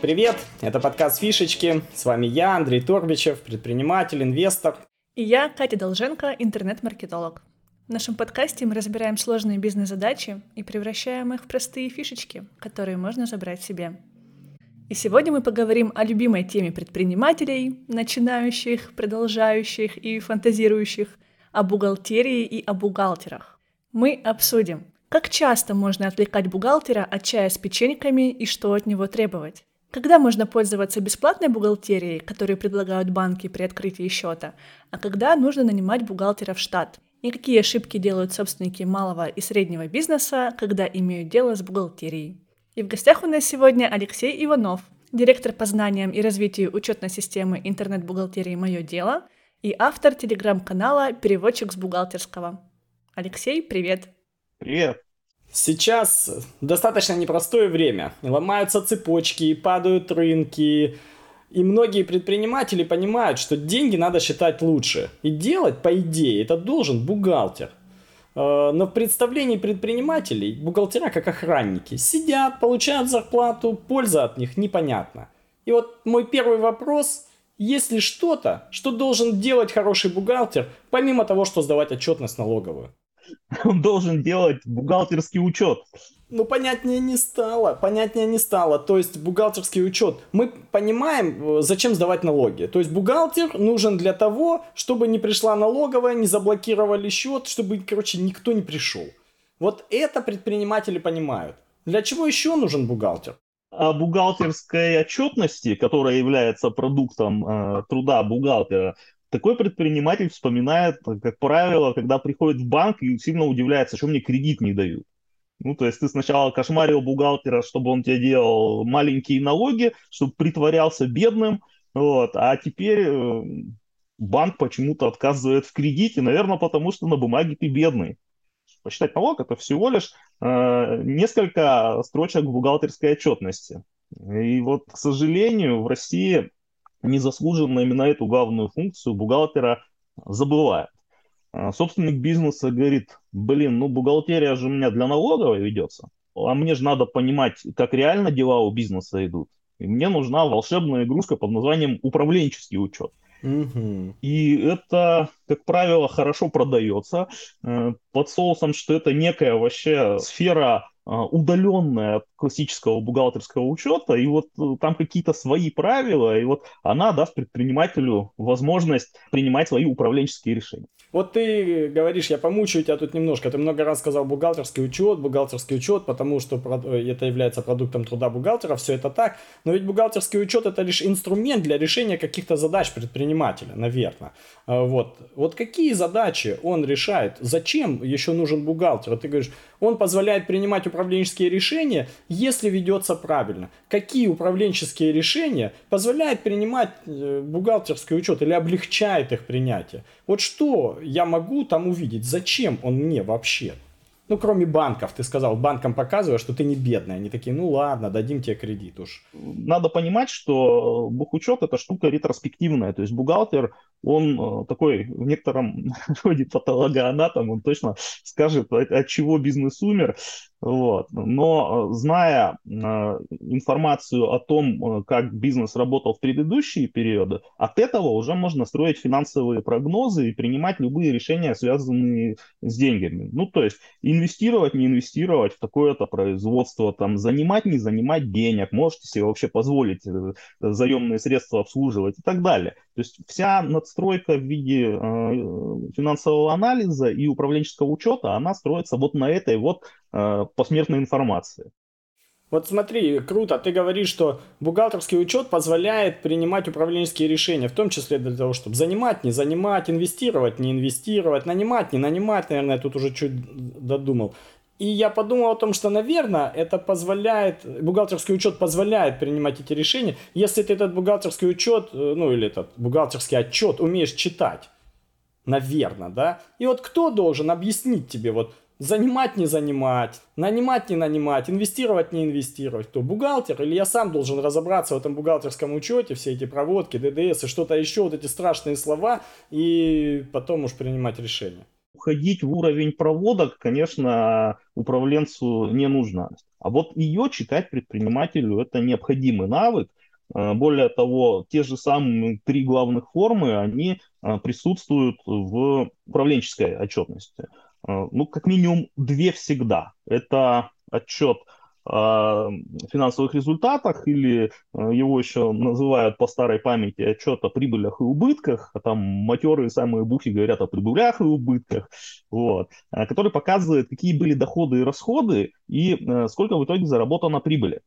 Привет, это подкаст «Фишечки». С вами я, Андрей Торбичев, предприниматель, инвестор. И я, Катя Долженко, интернет-маркетолог. В нашем подкасте мы разбираем сложные бизнес-задачи и превращаем их в простые фишечки, которые можно забрать себе. И сегодня мы поговорим о любимой теме предпринимателей, начинающих, продолжающих и фантазирующих, о бухгалтерии и о бухгалтерах. Мы обсудим, как часто можно отвлекать бухгалтера от чая с печеньками и что от него требовать. Когда можно пользоваться бесплатной бухгалтерией, которую предлагают банки при открытии счета, а когда нужно нанимать бухгалтера в штат? И какие ошибки делают собственники малого и среднего бизнеса, когда имеют дело с бухгалтерией? И в гостях у нас сегодня Алексей Иванов, директор по знаниям и развитию учетной системы интернет-бухгалтерии «Мое дело» и автор телеграм-канала «Переводчик с бухгалтерского». Алексей, привет! Привет! Сейчас достаточно непростое время. Ломаются цепочки, падают рынки, и многие предприниматели понимают, что деньги надо считать лучше. И делать, по идее, это должен бухгалтер. Э, но в представлении предпринимателей бухгалтера как охранники сидят, получают зарплату, польза от них непонятна. И вот мой первый вопрос, есть ли что-то, что должен делать хороший бухгалтер, помимо того, что сдавать отчетность налоговую? Он должен делать бухгалтерский учет. Ну, понятнее не стало, понятнее не стало. То есть, бухгалтерский учет. Мы понимаем, э, зачем сдавать налоги. То есть, бухгалтер нужен для того, чтобы не пришла налоговая, не заблокировали счет, чтобы, короче, никто не пришел. Вот это предприниматели понимают. Для чего еще нужен бухгалтер? О бухгалтерской отчетности, которая является продуктом э, труда бухгалтера, такой предприниматель вспоминает, как правило, когда приходит в банк и сильно удивляется, что мне кредит не дают. Ну, то есть ты сначала кошмарил бухгалтера, чтобы он тебе делал маленькие налоги, чтобы притворялся бедным, вот, а теперь э, банк почему-то отказывает в кредите, наверное, потому что на бумаге ты бедный. Посчитать налог это всего лишь э, несколько строчек бухгалтерской отчетности. И вот, к сожалению, в России незаслуженно именно эту главную функцию бухгалтера забывают. А, собственник бизнеса говорит, блин, ну бухгалтерия же у меня для налоговой ведется, а мне же надо понимать, как реально дела у бизнеса идут. И мне нужна волшебная игрушка под названием управленческий учет. Угу. И это, как правило, хорошо продается э, под соусом, что это некая вообще сфера удаленная от классического бухгалтерского учета, и вот э, там какие-то свои правила, и вот она даст предпринимателю возможность принимать свои управленческие решения. Вот ты говоришь, я помучаю тебя тут немножко, ты много раз сказал бухгалтерский учет, бухгалтерский учет, потому что э, это является продуктом труда бухгалтера, все это так, но ведь бухгалтерский учет это лишь инструмент для решения каких-то задач предпринимателя, наверное. А, вот. вот какие задачи он решает, зачем еще нужен бухгалтер? Ты говоришь, он позволяет принимать управленческие решения, если ведется правильно. Какие управленческие решения позволяют принимать э, бухгалтерский учет или облегчает их принятие? Вот что я могу там увидеть? Зачем он мне вообще? Ну, кроме банков, ты сказал, банкам показываешь, что ты не бедный. Они такие, ну ладно, дадим тебе кредит уж. Надо понимать, что бухучет это штука ретроспективная. То есть бухгалтер, он э, такой в некотором роде патологоанатом, он точно скажет, от чего бизнес умер. Вот. Но э, зная э, информацию о том, как бизнес работал в предыдущие периоды, от этого уже можно строить финансовые прогнозы и принимать любые решения, связанные с деньгами. Ну, то есть инвестировать, не инвестировать в такое-то производство, там, занимать, не занимать денег, можете себе вообще позволить э, заемные средства обслуживать и так далее. То есть вся надстройка в виде э, финансового анализа и управленческого учета, она строится вот на этой вот э, посмертной информации. Вот смотри, круто, ты говоришь, что бухгалтерский учет позволяет принимать управленческие решения, в том числе для того, чтобы занимать, не занимать, инвестировать, не инвестировать, нанимать, не нанимать, наверное, я тут уже чуть додумал. И я подумал о том, что, наверное, это позволяет, бухгалтерский учет позволяет принимать эти решения, если ты этот бухгалтерский учет, э, ну или этот бухгалтерский отчет умеешь читать. Наверное, да? И вот кто должен объяснить тебе, вот занимать, не занимать, нанимать, не нанимать, инвестировать, не инвестировать. Кто, бухгалтер или я сам должен разобраться в этом бухгалтерском учете, все эти проводки, ДДС и что-то еще, вот эти страшные слова, и потом уж принимать решение. уходить в уровень проводок, конечно, управленцу не нужно. А вот ее читать предпринимателю это необходимый навык. Э, более того, те же самые три главных формы, они э, присутствуют в управленческой отчетности. Э, ну, как минимум, две всегда. Это отчет о финансовых результатах, или его еще называют по старой памяти отчет о прибылях и убытках, а там матерые самые бухи говорят о прибылях и убытках, вот, который показывает, какие были доходы и расходы, и сколько в итоге заработано прибыли.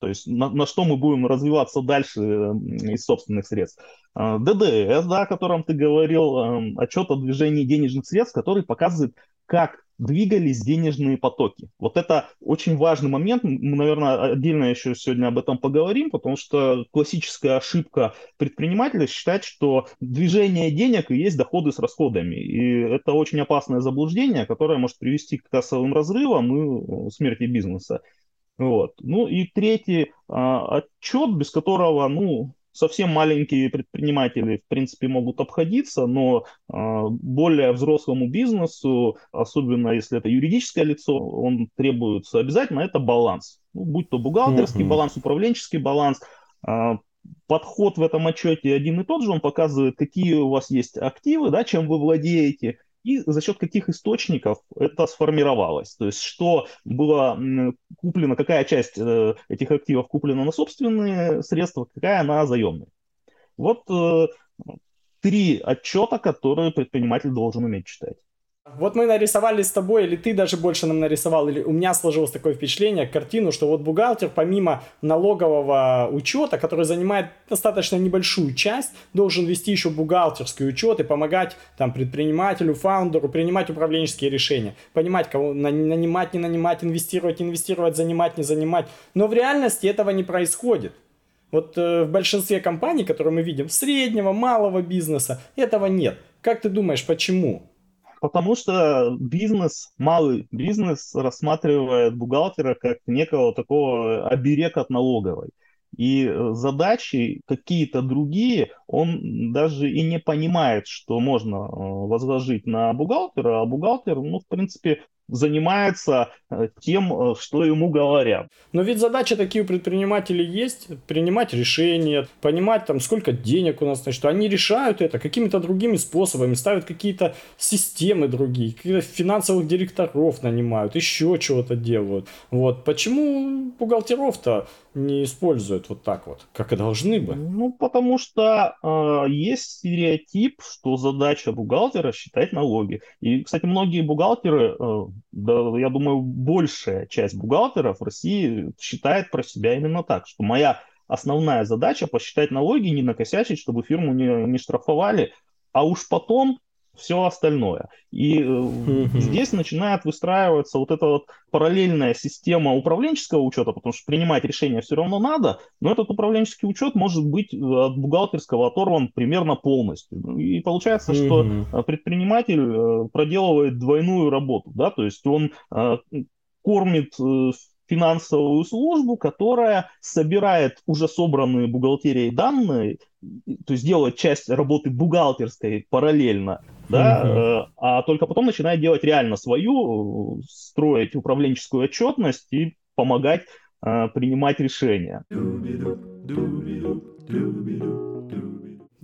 То есть на, на что мы будем развиваться дальше из собственных средств. ДДС, да, о котором ты говорил, отчет о движении денежных средств, который показывает, как двигались денежные потоки. Вот это очень важный момент. Мы, наверное, отдельно еще сегодня об этом поговорим, потому что классическая ошибка предпринимателя считать, что движение денег и есть доходы с расходами. И это очень опасное заблуждение, которое может привести к кассовым разрывам и смерти бизнеса. Вот. Ну и третий а, отчет, без которого, ну, совсем маленькие предприниматели, в принципе, могут обходиться, но а, более взрослому бизнесу, особенно если это юридическое лицо, он требуется обязательно, это баланс. Ну, будь то бухгалтерский mm-hmm. баланс, управленческий баланс, а, подход в этом отчете один и тот же, он показывает, какие у вас есть активы, да, чем вы владеете, и за счет каких источников это сформировалось. То есть что было куплено, какая часть э, этих активов куплена на собственные средства, какая на заемные. Вот э, три отчета, которые предприниматель должен уметь читать. Вот мы нарисовали с тобой, или ты даже больше нам нарисовал, или у меня сложилось такое впечатление, картину, что вот бухгалтер помимо налогового учета, который занимает достаточно небольшую часть, должен вести еще бухгалтерский учет и помогать там предпринимателю, фаундеру принимать управленческие решения, понимать, кого нанимать, не нанимать, инвестировать, инвестировать, занимать, не занимать. Но в реальности этого не происходит. Вот э, в большинстве компаний, которые мы видим, среднего, малого бизнеса, этого нет. Как ты думаешь, почему? Потому что бизнес, малый бизнес рассматривает бухгалтера как некого такого оберег от налоговой. И э, задачи какие-то другие он даже и не понимает, что можно э, возложить на бухгалтера, а бухгалтер, ну, в принципе, занимается э, тем, э, что ему говорят. Но ведь задача такие у предпринимателей есть, принимать решения, понимать там, сколько денег у нас, значит, они решают это какими-то другими способами, ставят какие-то системы другие, каких-то финансовых директоров нанимают, еще чего-то делают. Вот. Почему бухгалтеров-то не используют вот так вот, как и должны бы? Ну, потому что э, есть стереотип, что задача бухгалтера считать налоги. И, кстати, многие бухгалтеры э, да, я думаю, большая часть бухгалтеров в России считает про себя именно так, что моя основная задача посчитать налоги, не накосячить, чтобы фирму не, не штрафовали, а уж потом все остальное. И mm-hmm. здесь начинает выстраиваться вот эта вот параллельная система управленческого учета, потому что принимать решения все равно надо, но этот управленческий учет может быть э, от бухгалтерского оторван примерно полностью. И получается, mm-hmm. что предприниматель э, проделывает двойную работу, да, то есть он кормит финансовую службу, которая собирает уже собранные бухгалтерией данные, то есть делает часть работы бухгалтерской параллельно, да, mm-hmm. а только потом начинает делать реально свою, строить управленческую отчетность и помогать э, принимать решения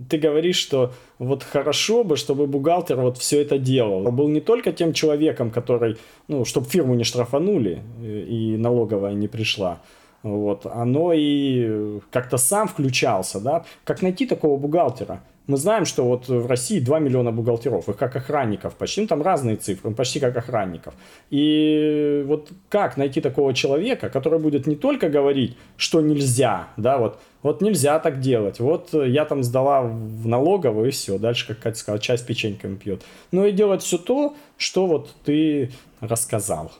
ты говоришь, что вот хорошо бы, чтобы бухгалтер вот все это делал. Был не только тем человеком, который, ну, чтобы фирму не штрафанули э, и налоговая не пришла, вот, оно и как-то сам включался, да, как найти такого бухгалтера. Мы знаем, что вот в России 2 миллиона бухгалтеров, их как охранников почти, ну, там разные цифры, почти как охранников. И вот как найти такого человека, который будет не только говорить, что нельзя, да, вот, вот нельзя так делать, вот я там сдала в налоговую и все, дальше, как Катя сказала, часть печеньками пьет. Но и делать все то, что вот ты рассказал.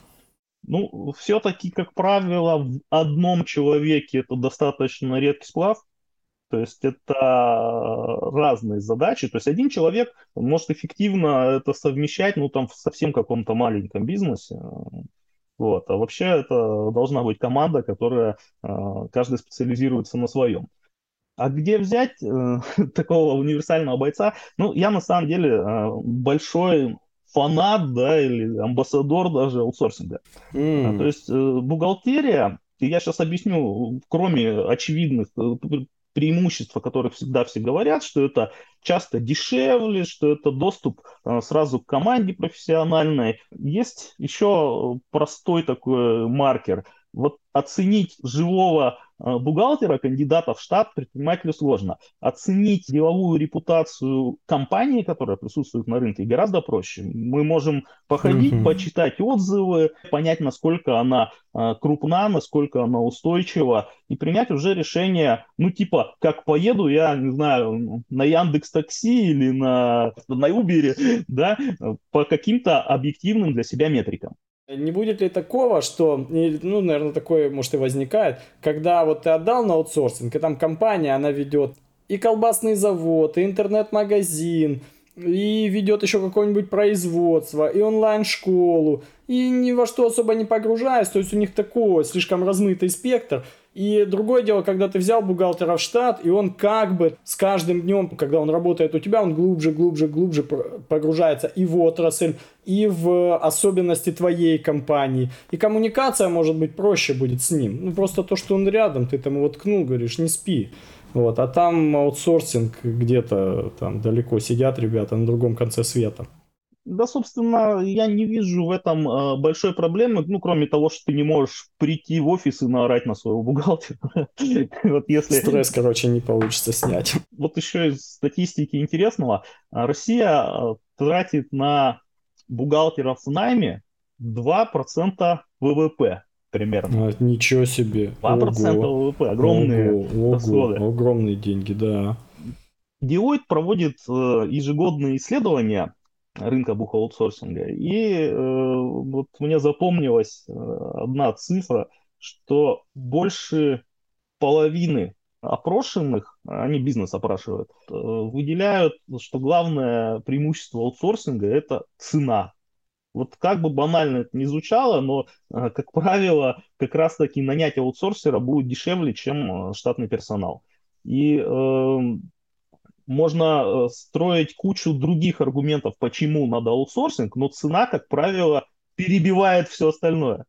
Ну, все-таки, как правило, в одном человеке это достаточно редкий сплав, то есть это разные задачи. То есть один человек может эффективно это совмещать, ну, там, в совсем каком-то маленьком бизнесе. Вот. А вообще это должна быть команда, которая а, каждый специализируется на своем. А где взять э, такого универсального бойца? Ну, я на самом деле э, большой фанат, да, или амбассадор даже аутсорсинга. Mm. То есть э, бухгалтерия, я сейчас объясню, кроме очевидных преимуществ, о которых всегда все говорят, что это часто дешевле, что это доступ э, сразу к команде профессиональной. Есть еще простой такой маркер. Вот оценить живого а, бухгалтера, кандидата в штат предпринимателю сложно. Оценить деловую репутацию компании, которая присутствует на рынке, гораздо проще. Мы можем походить, mm-hmm. почитать отзывы, понять, насколько она а, крупна, насколько она устойчива, и принять уже решение, ну, типа, как поеду я, не знаю, на Яндекс Такси или на, на Uber, да, по каким-то объективным для себя метрикам. Не будет ли такого, что, ну, наверное, такое, может, и возникает, когда вот ты отдал на аутсорсинг, и там компания, она ведет и колбасный завод, и интернет-магазин, и ведет еще какое-нибудь производство, и онлайн-школу, и ни во что особо не погружаясь, то есть у них такой слишком размытый спектр, и другое дело, когда ты взял бухгалтера в штат, и он как бы с каждым днем, когда он работает у тебя, он глубже, глубже, глубже погружается и в отрасль, и в особенности твоей компании. И коммуникация, может быть, проще будет с ним. Ну, просто то, что он рядом, ты там его ткнул, говоришь, не спи. Вот, а там аутсорсинг где-то там далеко сидят ребята на другом конце света. Да, собственно, я не вижу в этом э, большой проблемы, ну, кроме того, что ты не можешь прийти в офис и наорать на своего бухгалтера. вот если... Стресс, короче, не получится снять. Вот еще из статистики интересного. Россия э, тратит на бухгалтеров в найме 2% ВВП примерно. А, ничего себе. 2% ого. ВВП, огромные ого, расходы. Ого, огромные деньги, да. Deloitte проводит э, ежегодные исследования рынка бухаутсорсинга. И э, вот мне запомнилась э, одна цифра, что больше половины опрошенных, они бизнес опрашивают, э, выделяют, что главное преимущество аутсорсинга – это цена. Вот как бы банально это ни звучало, но, э, как правило, как раз-таки нанять аутсорсера будет дешевле, чем штатный персонал. И э, можно э, строить кучу других аргументов, почему надо аутсорсинг, но цена, как правило, перебивает все остальное.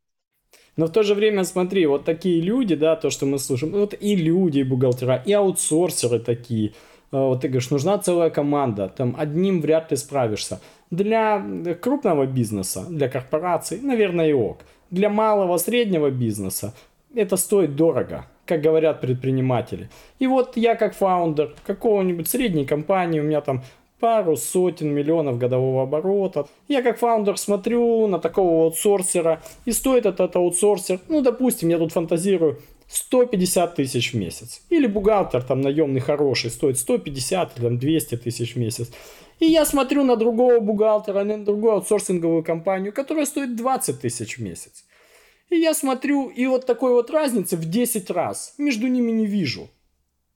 Но в то же время, смотри, вот такие люди, да, то, что мы слышим, вот и люди, и бухгалтера, и аутсорсеры такие. Э, вот ты говоришь, нужна целая команда, там одним вряд ли справишься. Для крупного бизнеса, для корпораций, наверное, и ок. Для малого, среднего бизнеса это стоит дорого как говорят предприниматели. И вот я как фаундер какого-нибудь средней компании, у меня там пару сотен миллионов годового оборота. Я как фаундер смотрю на такого аутсорсера, и стоит этот аутсорсер, ну, допустим, я тут фантазирую, 150 тысяч в месяц. Или бухгалтер там наемный хороший стоит 150 или там 200 тысяч в месяц. И я смотрю на другого бухгалтера, на другую аутсорсинговую компанию, которая стоит 20 тысяч в месяц. И я смотрю, и вот такой вот разницы в 10 раз между ними не вижу.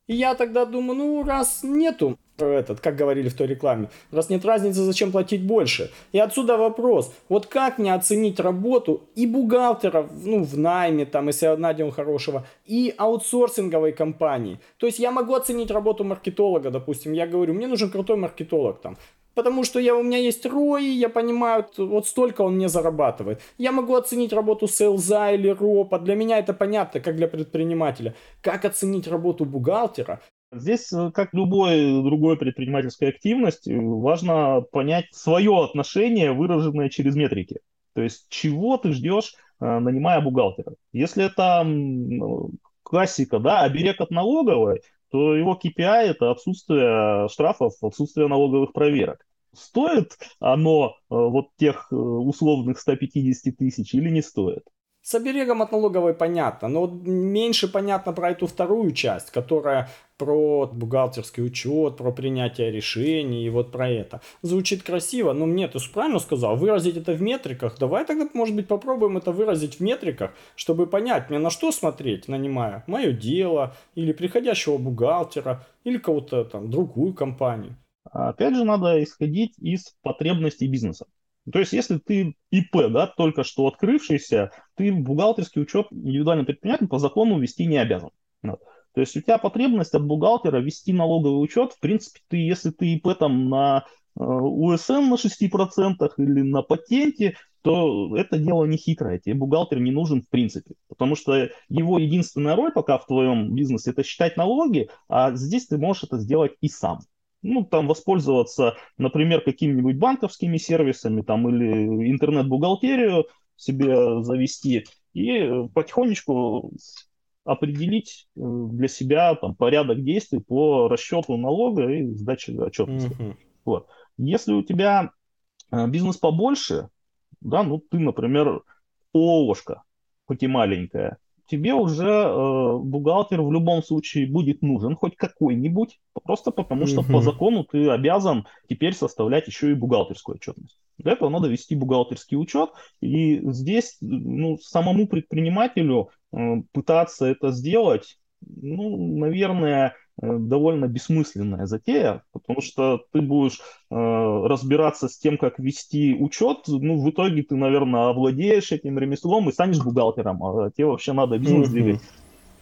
И я тогда думаю, ну раз нету, этот, как говорили в той рекламе, раз нет разницы, зачем платить больше? И отсюда вопрос, вот как мне оценить работу и бухгалтера, ну, в найме, там, если найдем хорошего, и аутсорсинговой компании. То есть я могу оценить работу маркетолога, допустим, я говорю, мне нужен крутой маркетолог там, потому что я, у меня есть ROI, я понимаю, вот столько он мне зарабатывает. Я могу оценить работу сейлза или ропа, для меня это понятно, как для предпринимателя. Как оценить работу бухгалтера? Здесь, э, как любой другой предпринимательской активности, важно понять свое отношение, выраженное через метрики. То есть, чего ты ждешь, э, нанимая бухгалтера. Если это классика, да, оберег от налоговой, то его KPI это отсутствие штрафов, отсутствие налоговых проверок. Стоит оно э, вот тех условных 150 тысяч или не стоит? С оберегом от налоговой понятно, но меньше понятно про эту вторую часть, которая про бухгалтерский учет, про принятие решений и вот про это. Звучит красиво, но мне ты правильно сказал, выразить это в метриках. Давай тогда, может быть, попробуем это выразить в метриках, чтобы понять, мне на что смотреть, нанимая мое дело, или приходящего бухгалтера, или кого-то там, другую компанию. Опять же, надо исходить из потребностей бизнеса. То есть, если ты ИП, да, только что открывшийся, ты бухгалтерский учет индивидуальный предприниматель по закону вести не обязан. Вот. То есть у тебя потребность от бухгалтера вести налоговый учет, в принципе, ты, если ты ИП там на УСН на 6% или на патенте, то это дело не хитрое. Тебе бухгалтер не нужен в принципе. Потому что его единственная роль пока в твоем бизнесе это считать налоги, а здесь ты можешь это сделать и сам. Ну, там воспользоваться, например, какими-нибудь банковскими сервисами там, или интернет-бухгалтерию себе завести и потихонечку определить э, для себя там, порядок действий по расчету налога и сдаче отчетности. Mm-hmm. Вот. Если у тебя э, бизнес побольше, да, ну ты, например, ООшка, хоть и маленькая, тебе уже э, бухгалтер в любом случае будет нужен, хоть какой-нибудь, просто потому что mm-hmm. по закону ты обязан теперь составлять еще и бухгалтерскую отчетность. Для этого надо вести бухгалтерский учет, и здесь ну, самому предпринимателю э, пытаться это сделать, ну, наверное, довольно бессмысленная затея, потому что ты будешь э, разбираться с тем, как вести учет, ну, в итоге ты, наверное, овладеешь этим ремеслом и станешь бухгалтером, а тебе вообще надо бизнес двигать.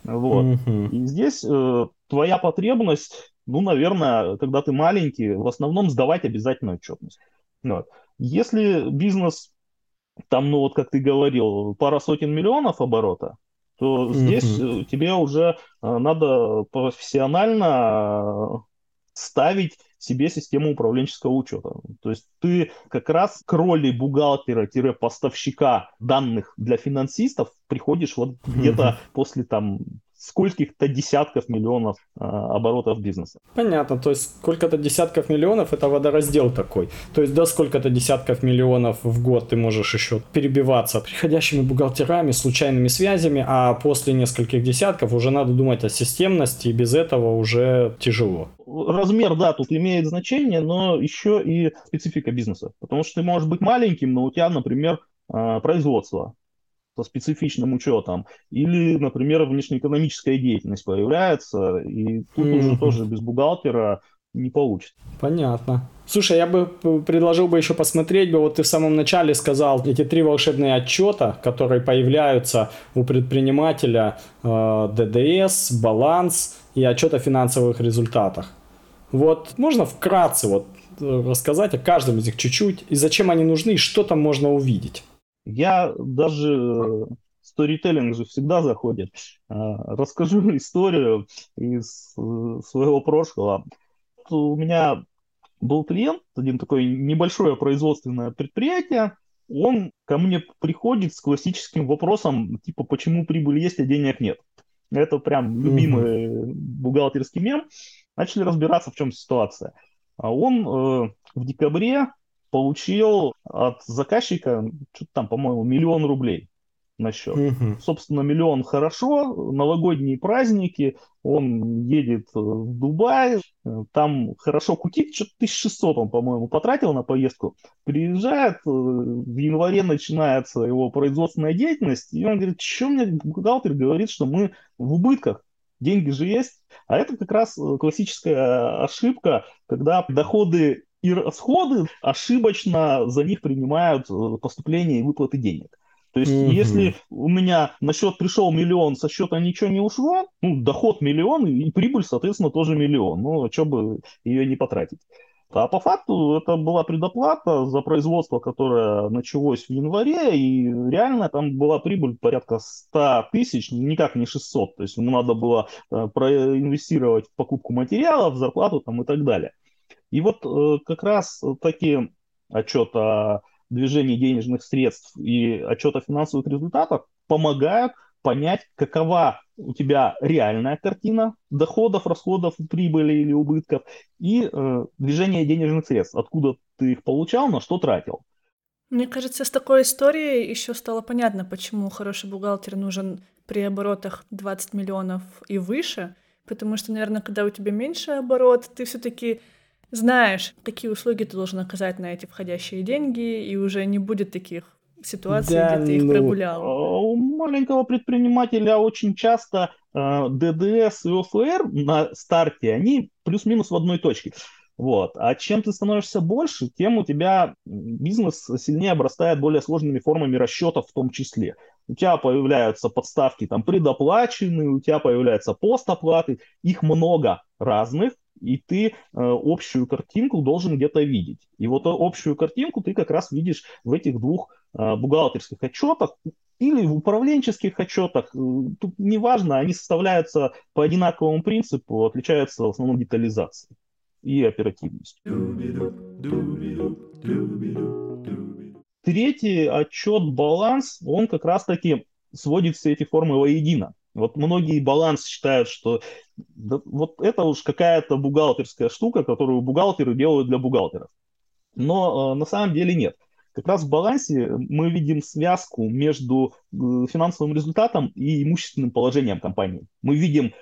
Mm-hmm. Вот. Mm-hmm. И здесь э, твоя потребность, ну, наверное, когда ты маленький, в основном сдавать обязательно отчетность. Вот. Если бизнес, там, ну, вот как ты говорил, пара сотен миллионов оборота, то здесь mm-hmm. тебе уже э, надо профессионально ставить себе систему управленческого учета. То есть ты как раз к роли бухгалтера-поставщика данных для финансистов приходишь вот где-то mm-hmm. после там скольких-то десятков миллионов э, оборотов бизнеса. Понятно, то есть сколько-то десятков миллионов это водораздел такой. То есть до сколько-то десятков миллионов в год ты можешь еще перебиваться приходящими бухгалтерами, случайными связями, а после нескольких десятков уже надо думать о системности, и без этого уже тяжело. Размер, да, тут имеет значение, но еще и специфика бизнеса. Потому что ты можешь быть маленьким, но у тебя, например, э, производство со специфичным учетом. Или, например, внешнеэкономическая деятельность появляется, и тут mm-hmm. уже тоже без бухгалтера не получится. Понятно. Слушай, я бы предложил бы еще посмотреть бы, вот ты в самом начале сказал, эти три волшебные отчета, которые появляются у предпринимателя, э, ДДС, баланс и отчет о финансовых результатах. Вот можно вкратце вот э, рассказать о каждом из них чуть-чуть, и зачем они нужны, и что там можно увидеть? Я даже сторителлинг же всегда заходит. А, расскажу историю из э, своего прошлого. У меня был клиент, один такой небольшое производственное предприятие, он ко мне приходит с классическим вопросом, типа, почему прибыль есть, а денег нет. Это прям любимый mm-hmm. бухгалтерский мем. Начали разбираться, в чем ситуация. А он э, в декабре получил от заказчика, что-то там, по-моему, миллион рублей на счет. Угу. Собственно, миллион хорошо, новогодние праздники, он едет в Дубай, там хорошо кутить, что-то 1600 он, по-моему, потратил на поездку. Приезжает, э, в январе начинается его производственная деятельность, и он говорит, что мне бухгалтер говорит, что мы в убытках, деньги же есть. А это как раз классическая ошибка, когда доходы и расходы ошибочно за них принимают э, поступление и выплаты денег. То есть, mm-hmm. если у меня на счет пришел миллион, со счета ничего не ушло, ну, доход миллион, и прибыль, соответственно, тоже миллион. Ну, а что бы ее не потратить? А по факту это была предоплата за производство, которое началось в январе, и реально там была прибыль порядка 100 тысяч, никак не 600. То есть надо было э, проинвестировать в покупку материалов, зарплату там и так далее. И вот э, как раз такие отчет о движении денежных средств и отчет о финансовых результатах помогают понять, какова у тебя реальная картина доходов, расходов, прибыли или убытков и э, движение денежных средств, откуда ты их получал, на что тратил. Мне кажется, с такой историей еще стало понятно, почему хороший бухгалтер нужен при оборотах 20 миллионов и выше, потому что, наверное, когда у тебя меньше оборот, ты все-таки знаешь, какие услуги ты должен оказать на эти входящие деньги, и уже не будет таких ситуаций, да, где ты их ну, прогулял. А у маленького предпринимателя очень часто э, ДДС и ОФР на старте, они плюс-минус в одной точке. Вот. А чем ты становишься больше, тем у тебя бизнес сильнее обрастает более сложными формами расчетов в том числе. У тебя появляются подставки там предоплаченные, у тебя появляются постоплаты, их много разных, и ты э, общую картинку должен где-то видеть. И вот общую картинку ты как раз видишь в этих двух э, бухгалтерских отчетах или в управленческих отчетах. Э, тут неважно, они составляются по одинаковому принципу, отличаются в основном детализацией и оперативностью. Третий отчет баланс, он как раз-таки сводит все эти формы воедино. Вот многие баланс считают, что да, вот это уж какая-то бухгалтерская штука, которую бухгалтеры делают для бухгалтеров. Но э, на самом деле нет. Как раз в балансе мы видим связку между э, финансовым результатом и имущественным положением компании. Мы видим,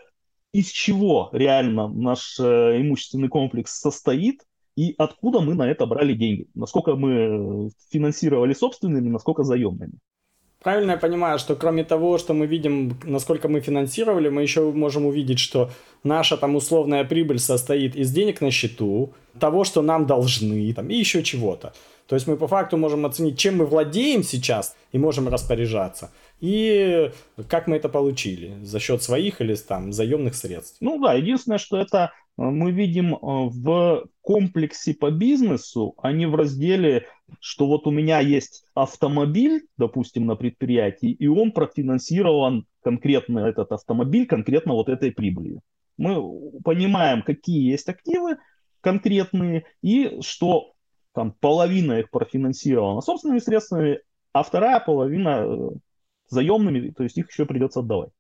из чего реально наш э, имущественный комплекс состоит и откуда мы на это брали деньги. Насколько мы финансировали собственными, насколько заемными. Правильно я понимаю, что кроме того, что мы видим, насколько мы финансировали, мы еще можем увидеть, что наша там условная прибыль состоит из денег на счету, того, что нам должны, там, и еще чего-то. То есть мы по факту можем оценить, чем мы владеем сейчас и можем распоряжаться, и как мы это получили, за счет своих или там заемных средств. Ну да, единственное, что это мы видим э, в комплексе по бизнесу, а не в разделе, что вот у меня есть автомобиль, допустим, на предприятии, и он профинансирован конкретно этот автомобиль, конкретно вот этой прибылью. Мы понимаем, какие есть активы конкретные, и что там половина их профинансирована собственными средствами, а вторая половина э, заемными, то есть их еще придется отдавать.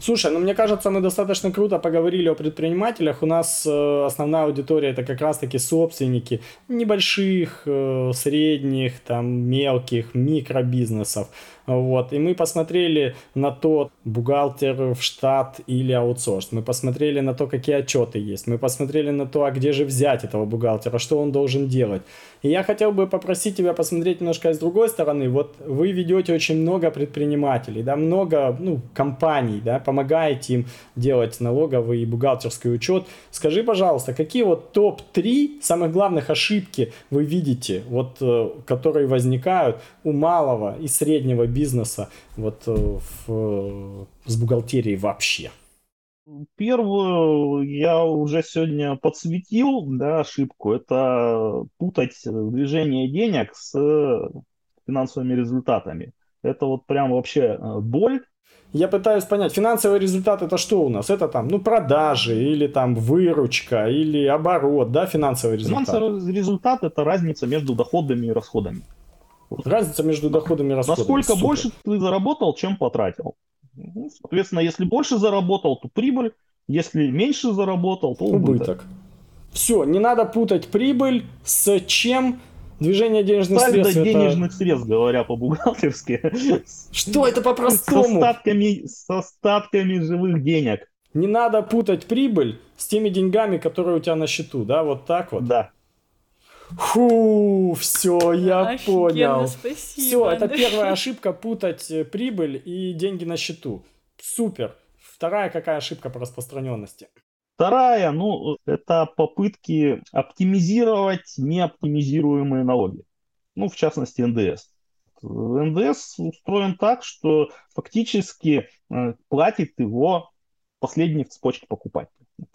Слушай, ну мне кажется, мы достаточно круто поговорили о предпринимателях. У нас э, основная аудитория это как раз-таки собственники небольших, э, средних, там мелких микробизнесов. Вот. И мы посмотрели на то, бухгалтер в штат или аутсорс. Мы посмотрели на то, какие отчеты есть. Мы посмотрели на то, а где же взять этого бухгалтера, что он должен делать. И я хотел бы попросить тебя посмотреть немножко с другой стороны. Вот вы ведете очень много предпринимателей, да, много ну, компаний, да, помогаете им делать налоговый и бухгалтерский учет. Скажи, пожалуйста, какие вот топ-3 самых главных ошибки вы видите, вот, э, которые возникают у малого и среднего бизнеса вот э, в, э, с бухгалтерией вообще? Первую я уже сегодня подсветил, да, ошибку. Это путать движение денег с финансовыми результатами. Это вот прям вообще э, боль. Я пытаюсь понять, финансовый результат это что у нас? Это там, ну, продажи или там выручка или оборот, да, финансовый результат? Финансовый результат это разница между доходами и расходами. Разница между доходами и расходами. Насколько Супер. больше ты заработал, чем потратил. Ну, соответственно, если больше заработал, то прибыль. Если меньше заработал, то убыток. убыток. Все, не надо путать прибыль с чем движение денежных Сальдо средств. денежных это... средств, говоря по-бухгалтерски. Что это по-простому? С остатками, с остатками живых денег. Не надо путать прибыль с теми деньгами, которые у тебя на счету, да, вот так вот? Да. Фу, все, я Офигенно, понял. Спасибо. Все, это первая ошибка путать э, прибыль и деньги на счету. Супер. Вторая какая ошибка по распространенности? Вторая, ну, это попытки оптимизировать неоптимизируемые налоги. Ну, в частности, НДС. НДС устроен так, что фактически э, платит его последний в цепочке покупатель.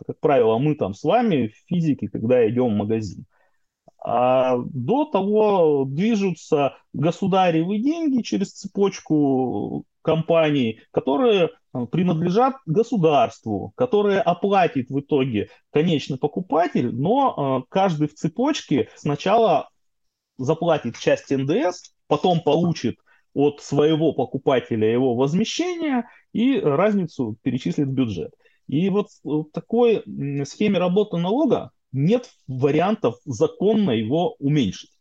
Как правило, мы там с вами, физики, когда идем в магазин. А до того движутся государевые деньги через цепочку компаний, которые э, принадлежат государству, которые оплатит в итоге конечный покупатель, но э, каждый в цепочке сначала заплатит часть НДС, потом получит от своего покупателя его возмещение и разницу перечислит в бюджет. И вот в такой схеме работы налога нет вариантов законно его уменьшить.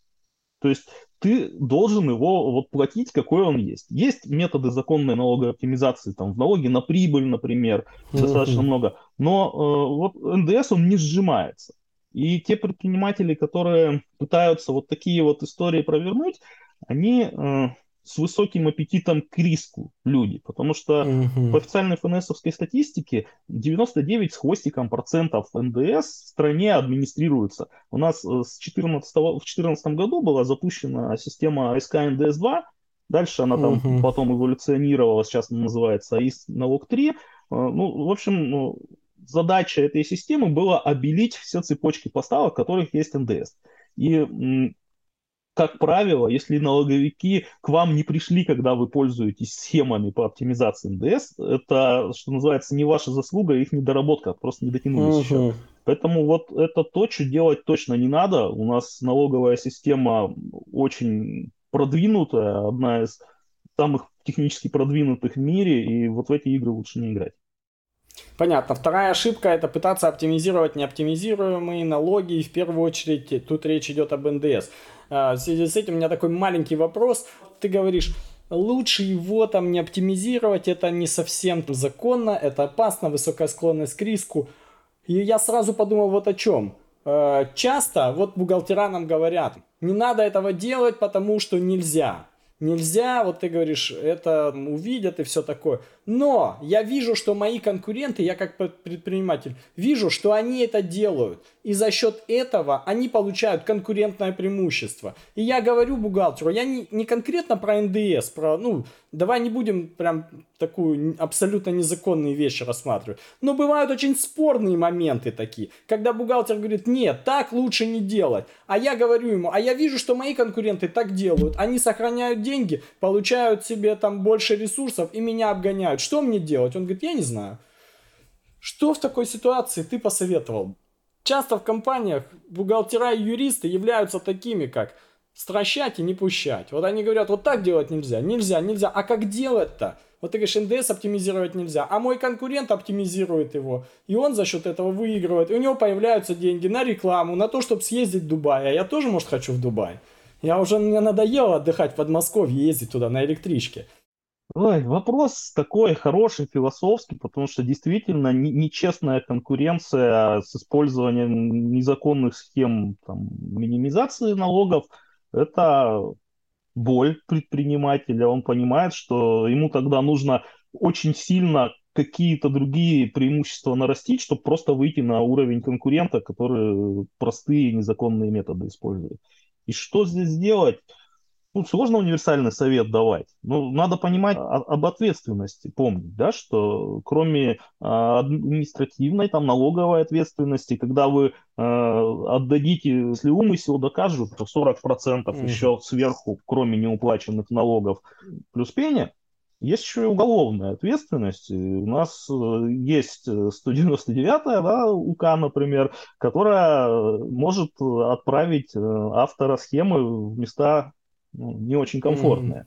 То есть ты должен его вот платить, какой он есть. Есть методы законной налоговой оптимизации, там, в налоге на прибыль, например, mm-hmm. достаточно много. Но э, вот НДС, он не сжимается. И те предприниматели, которые пытаются вот такие вот истории провернуть, они э, с высоким аппетитом к риску люди, потому что угу. по официальной ФНСовской статистике 99 с хвостиком процентов НДС в стране администрируется. У нас э, с 14, в 2014 году была запущена система СК НДС-2, дальше она там угу. потом эволюционировала, сейчас она называется АИС налог 3. Э, ну, в общем, ну, задача этой системы была обелить все цепочки поставок, в которых есть НДС. И как правило, если налоговики к вам не пришли, когда вы пользуетесь схемами по оптимизации НДС, это, что называется, не ваша заслуга, их недоработка, просто не дотянулись uh-huh. еще. Поэтому вот это то, что делать точно не надо. У нас налоговая система очень продвинутая, одна из самых технически продвинутых в мире, и вот в эти игры лучше не играть. Понятно. Вторая ошибка это пытаться оптимизировать неоптимизируемые налоги. И в первую очередь тут речь идет об НДС. А, в связи с этим у меня такой маленький вопрос. Ты говоришь, лучше его там не оптимизировать, это не совсем законно, это опасно, высокая склонность к риску. И я сразу подумал вот о чем. А, часто вот бухгалтера нам говорят, не надо этого делать, потому что нельзя. Нельзя, вот ты говоришь, это увидят и все такое. Но я вижу, что мои конкуренты, я как предприниматель, вижу, что они это делают. И за счет этого они получают конкурентное преимущество. И я говорю бухгалтеру, я не, не конкретно про НДС, про, ну, давай не будем прям такую абсолютно незаконные вещи рассматривать. Но бывают очень спорные моменты такие, когда бухгалтер говорит, нет, так лучше не делать. А я говорю ему, а я вижу, что мои конкуренты так делают. Они сохраняют деньги, получают себе там больше ресурсов и меня обгоняют спрашивают, что мне делать? Он говорит, я не знаю. Что в такой ситуации ты посоветовал? Часто в компаниях бухгалтера и юристы являются такими, как стращать и не пущать. Вот они говорят, вот так делать нельзя, нельзя, нельзя. А как делать-то? Вот ты говоришь, НДС оптимизировать нельзя, а мой конкурент оптимизирует его, и он за счет этого выигрывает, и у него появляются деньги на рекламу, на то, чтобы съездить в Дубай, а я тоже, может, хочу в Дубай. Я уже, мне надоело отдыхать в Подмосковье, ездить туда на электричке. Ой, вопрос такой хороший, философский, потому что действительно нечестная конкуренция с использованием незаконных схем там, минимизации налогов – это боль предпринимателя. Он понимает, что ему тогда нужно очень сильно какие-то другие преимущества нарастить, чтобы просто выйти на уровень конкурента, который простые незаконные методы использует. И что здесь делать? Тут сложно универсальный совет давать. Ну, надо понимать об ответственности, помнить, да, что кроме а, административной, там, налоговой ответственности, когда вы а, отдадите, если умысел докажут, то 40% mm-hmm. еще сверху, кроме неуплаченных налогов, плюс пеня, есть еще и уголовная ответственность. У нас э, есть 199-я да, УК, например, которая может отправить э, автора схемы в места ну, не очень комфортная.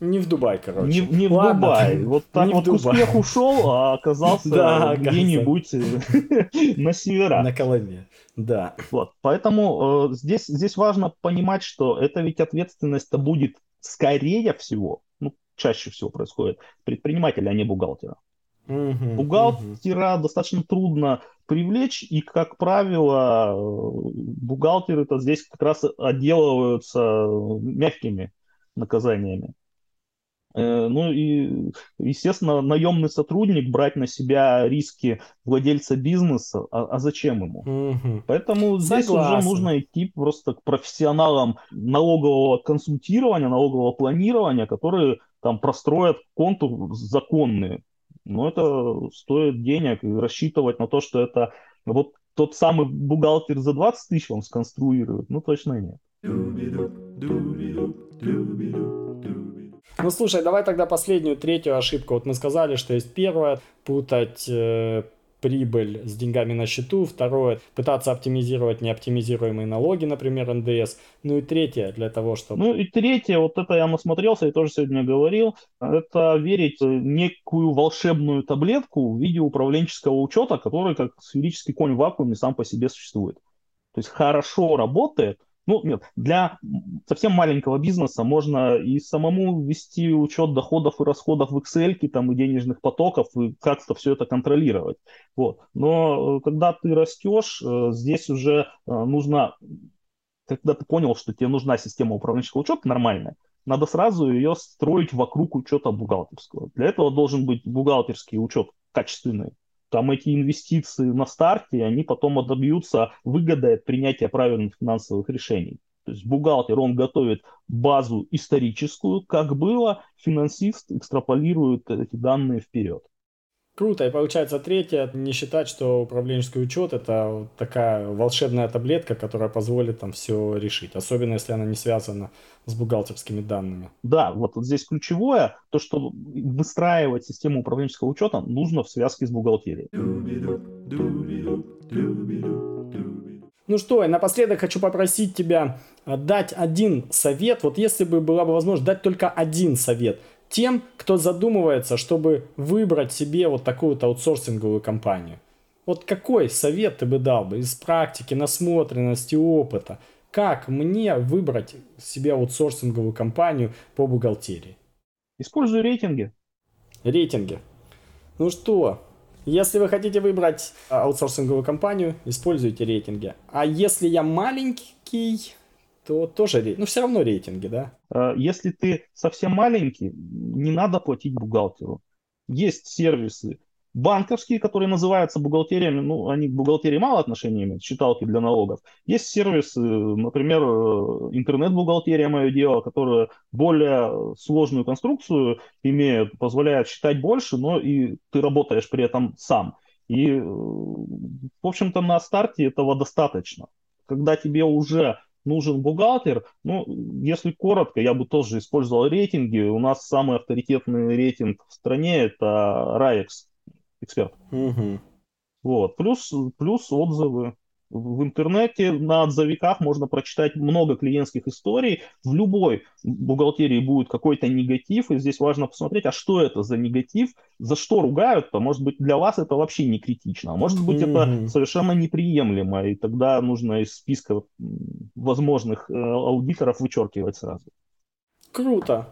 Не в Дубай, короче. Не, не в Ладно, Дубай. Вот так не вот успех ушел, а оказался где-нибудь э, на северах. На Колыме, да. Вот. Поэтому э, здесь, здесь важно понимать, что это ведь ответственность-то будет скорее всего, ну, чаще всего происходит, предпринимателя, а не бухгалтера. Угу, Бухгалтера угу. достаточно трудно привлечь, и, как правило, бухгалтеры-то здесь как раз отделываются мягкими наказаниями. Э, ну и, естественно, наемный сотрудник брать на себя риски владельца бизнеса, а, а зачем ему? Угу. Поэтому здесь Согласен. уже нужно идти просто к профессионалам налогового консультирования, налогового планирования, которые там простроят контур законные но это стоит денег, и рассчитывать на то, что это вот тот самый бухгалтер за 20 тысяч вам сконструирует, ну точно нет. Ну слушай, давай тогда последнюю, третью ошибку. Вот мы сказали, что есть первая, путать э, прибыль с деньгами на счету. Второе, пытаться оптимизировать неоптимизируемые налоги, например, НДС. Ну и третье, для того, чтобы... Ну и третье, вот это я насмотрелся и тоже сегодня говорил, это верить в некую волшебную таблетку в виде управленческого учета, который как сферический конь в вакууме сам по себе существует. То есть хорошо работает, ну, нет, для совсем маленького бизнеса можно и самому вести учет доходов и расходов в Excel, там, и денежных потоков, и как-то все это контролировать. Вот. Но э, когда ты растешь, э, здесь уже э, нужно, когда ты понял, что тебе нужна система управленческого учета нормальная, надо сразу ее строить вокруг учета бухгалтерского. Для этого должен быть бухгалтерский учет качественный, там эти инвестиции на старте, они потом отобьются выгодой от принятия правильных финансовых решений. То есть бухгалтер, он готовит базу историческую, как было, финансист экстраполирует эти данные вперед. Круто. И получается третье, не считать, что управленческий учет это такая волшебная таблетка, которая позволит там все решить. Особенно если она не связана с бухгалтерскими данными. Да, вот здесь ключевое, то, что выстраивать систему управленческого учета нужно в связке с бухгалтерией. Ну что, и напоследок хочу попросить тебя дать один совет. Вот если бы была бы возможность дать только один совет – тем, кто задумывается, чтобы выбрать себе вот такую вот аутсорсинговую компанию. Вот какой совет ты бы дал бы из практики, насмотренности, опыта? Как мне выбрать себе аутсорсинговую компанию по бухгалтерии? Используй рейтинги. Рейтинги. Ну что, если вы хотите выбрать аутсорсинговую компанию, используйте рейтинги. А если я маленький, то тоже, ну, все равно рейтинги, да? Э, если ты совсем маленький, не надо платить бухгалтеру. Есть сервисы банковские, которые называются бухгалтериями, ну, они к бухгалтерии мало отношения имеют, считалки для налогов. Есть сервисы, например, э, интернет-бухгалтерия, мое дело, которая более сложную конструкцию имеет, позволяет считать больше, но и ты работаешь при этом сам. И, э, в общем-то, на старте этого достаточно. Когда тебе уже нужен бухгалтер. Ну, если коротко, я бы тоже использовал рейтинги. У нас самый авторитетный рейтинг в стране это РАЕКС, эксперт. Угу. Вот. Плюс, плюс отзывы в интернете на отзывиках можно прочитать много клиентских историй. В любой бухгалтерии будет какой-то негатив, и здесь важно посмотреть, а что это за негатив, за что ругают-то. Может быть, для вас это вообще не критично, а может быть, mm-hmm. это совершенно неприемлемо, и тогда нужно из списка возможных э, аудиторов вычеркивать сразу. Круто.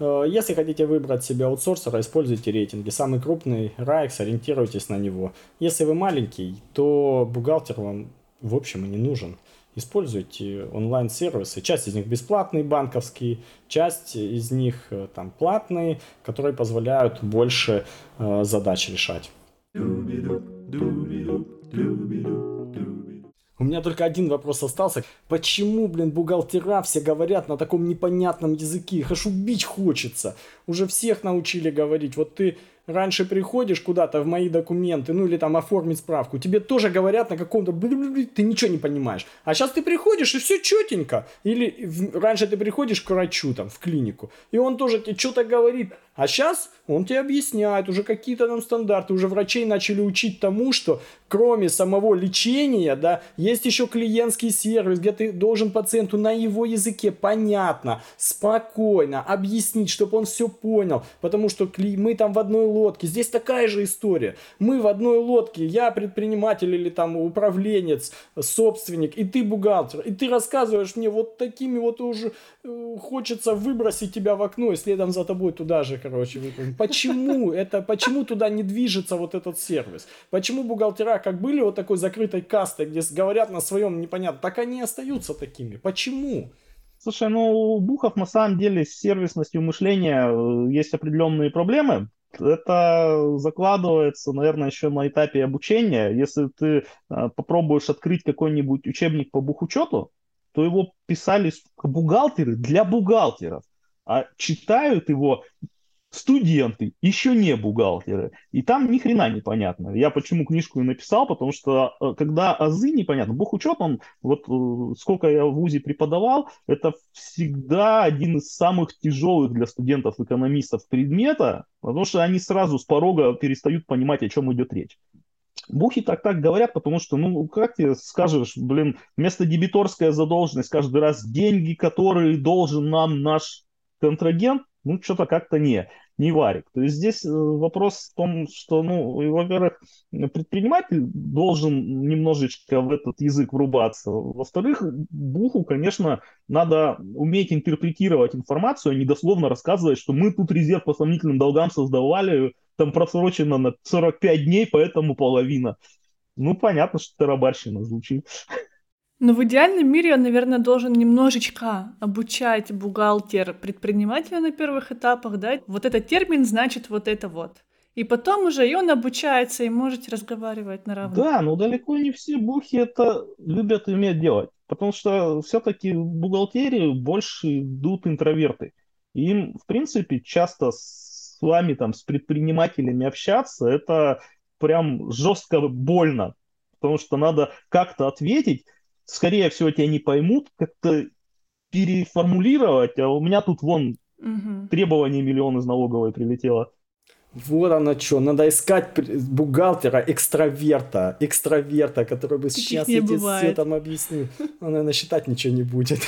Э, если хотите выбрать себе аутсорсера, используйте рейтинги. Самый крупный RAIX, ориентируйтесь на него. Если вы маленький, то бухгалтер вам в общем и не нужен. Используйте онлайн-сервисы. Часть из них бесплатные, банковские, часть из них э, там платные, которые позволяют больше э, задач решать. У меня только один вопрос остался. Почему, блин, бухгалтера все говорят на таком непонятном языке? Их аж убить хочется. Уже всех научили говорить. Вот ты раньше приходишь куда-то в мои документы, ну или там оформить справку, тебе тоже говорят на каком-то, ты ничего не понимаешь. А сейчас ты приходишь и все четенько. Или в... раньше ты приходишь к врачу там в клинику, и он тоже тебе что-то говорит. А сейчас он тебе объясняет уже какие-то там стандарты, уже врачей начали учить тому, что кроме самого лечения, да, есть еще клиентский сервис, где ты должен пациенту на его языке понятно, спокойно объяснить, чтобы он все понял, потому что мы там в одной лодке. Здесь такая же история. Мы в одной лодке, я предприниматель или там управленец, собственник, и ты бухгалтер. И ты рассказываешь мне вот такими вот уже э, хочется выбросить тебя в окно и следом за тобой туда же, короче. Почему это, почему туда не движется вот этот сервис? Почему бухгалтера как были вот такой закрытой кастой, где говорят на своем непонятно, так они остаются такими? Почему? Слушай, ну у Бухов на самом деле с сервисностью мышления э, есть определенные проблемы это закладывается, наверное, еще на этапе обучения. Если ты а, попробуешь открыть какой-нибудь учебник по бухучету, то его писали бухгалтеры для бухгалтеров, а читают его студенты, еще не бухгалтеры. И там ни хрена не понятно. Я почему книжку и написал, потому что э, когда азы непонятно, бухучет, он, вот э, сколько я в ВУЗе преподавал, это всегда один из самых тяжелых для студентов-экономистов предмета, потому что они сразу с порога перестают понимать, о чем идет речь. Бухи так так говорят, потому что, ну, как ты скажешь, блин, вместо дебиторская задолженность каждый раз деньги, которые должен нам наш контрагент, ну, что-то как-то не, не варик. То есть здесь э, вопрос в том, что, ну, во-первых, предприниматель должен немножечко в этот язык врубаться. Во-вторых, Буху, конечно, надо уметь интерпретировать информацию, а не дословно рассказывать, что мы тут резерв по сомнительным долгам создавали, там просрочено на 45 дней, поэтому половина. Ну, понятно, что тарабарщина звучит. Но в идеальном мире он, наверное, должен немножечко обучать бухгалтер предпринимателя на первых этапах, да, вот этот термин значит вот это вот. И потом уже и он обучается, и можете разговаривать на равных. Да, но далеко не все бухи это любят и умеют делать. Потому что все-таки в бухгалтерии больше идут интроверты. Им, в принципе, часто с вами, там, с предпринимателями общаться, это прям жестко больно, потому что надо как-то ответить, скорее всего, тебя не поймут, как-то переформулировать, а у меня тут вон угу. требование миллион из налоговой прилетело. Вот оно что, надо искать бухгалтера, экстраверта, экстраверта, который бы Таких сейчас эти все там объяснил. Он, наверное, считать ничего не будет.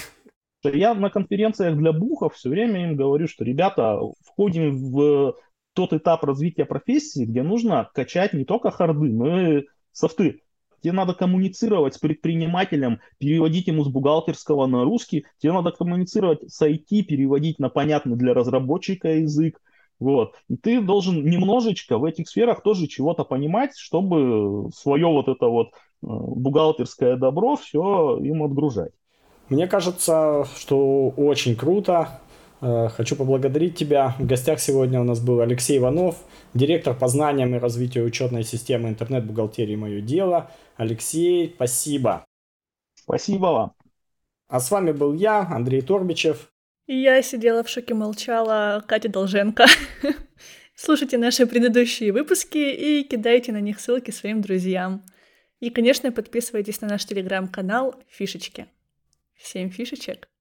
Я на конференциях для бухов все время им говорю, что, ребята, входим в тот этап развития профессии, где нужно качать не только харды, но и софты. Тебе надо коммуницировать с предпринимателем, переводить ему с бухгалтерского на русский. Тебе надо коммуницировать с IT, переводить на понятный для разработчика язык. Вот. И ты должен немножечко в этих сферах тоже чего-то понимать, чтобы свое вот это вот э, бухгалтерское добро все им отгружать. Мне кажется, что очень круто. Э, хочу поблагодарить тебя. В гостях сегодня у нас был Алексей Иванов, директор по знаниям и развитию учетной системы интернет-бухгалтерии «Мое дело». Алексей, спасибо. Спасибо вам. А с вами был я, Андрей Торбичев. И я сидела в шоке, молчала, Катя Долженко. Слушайте наши предыдущие выпуски и кидайте на них ссылки своим друзьям. И, конечно, подписывайтесь на наш телеграм-канал «Фишечки». Всем фишечек!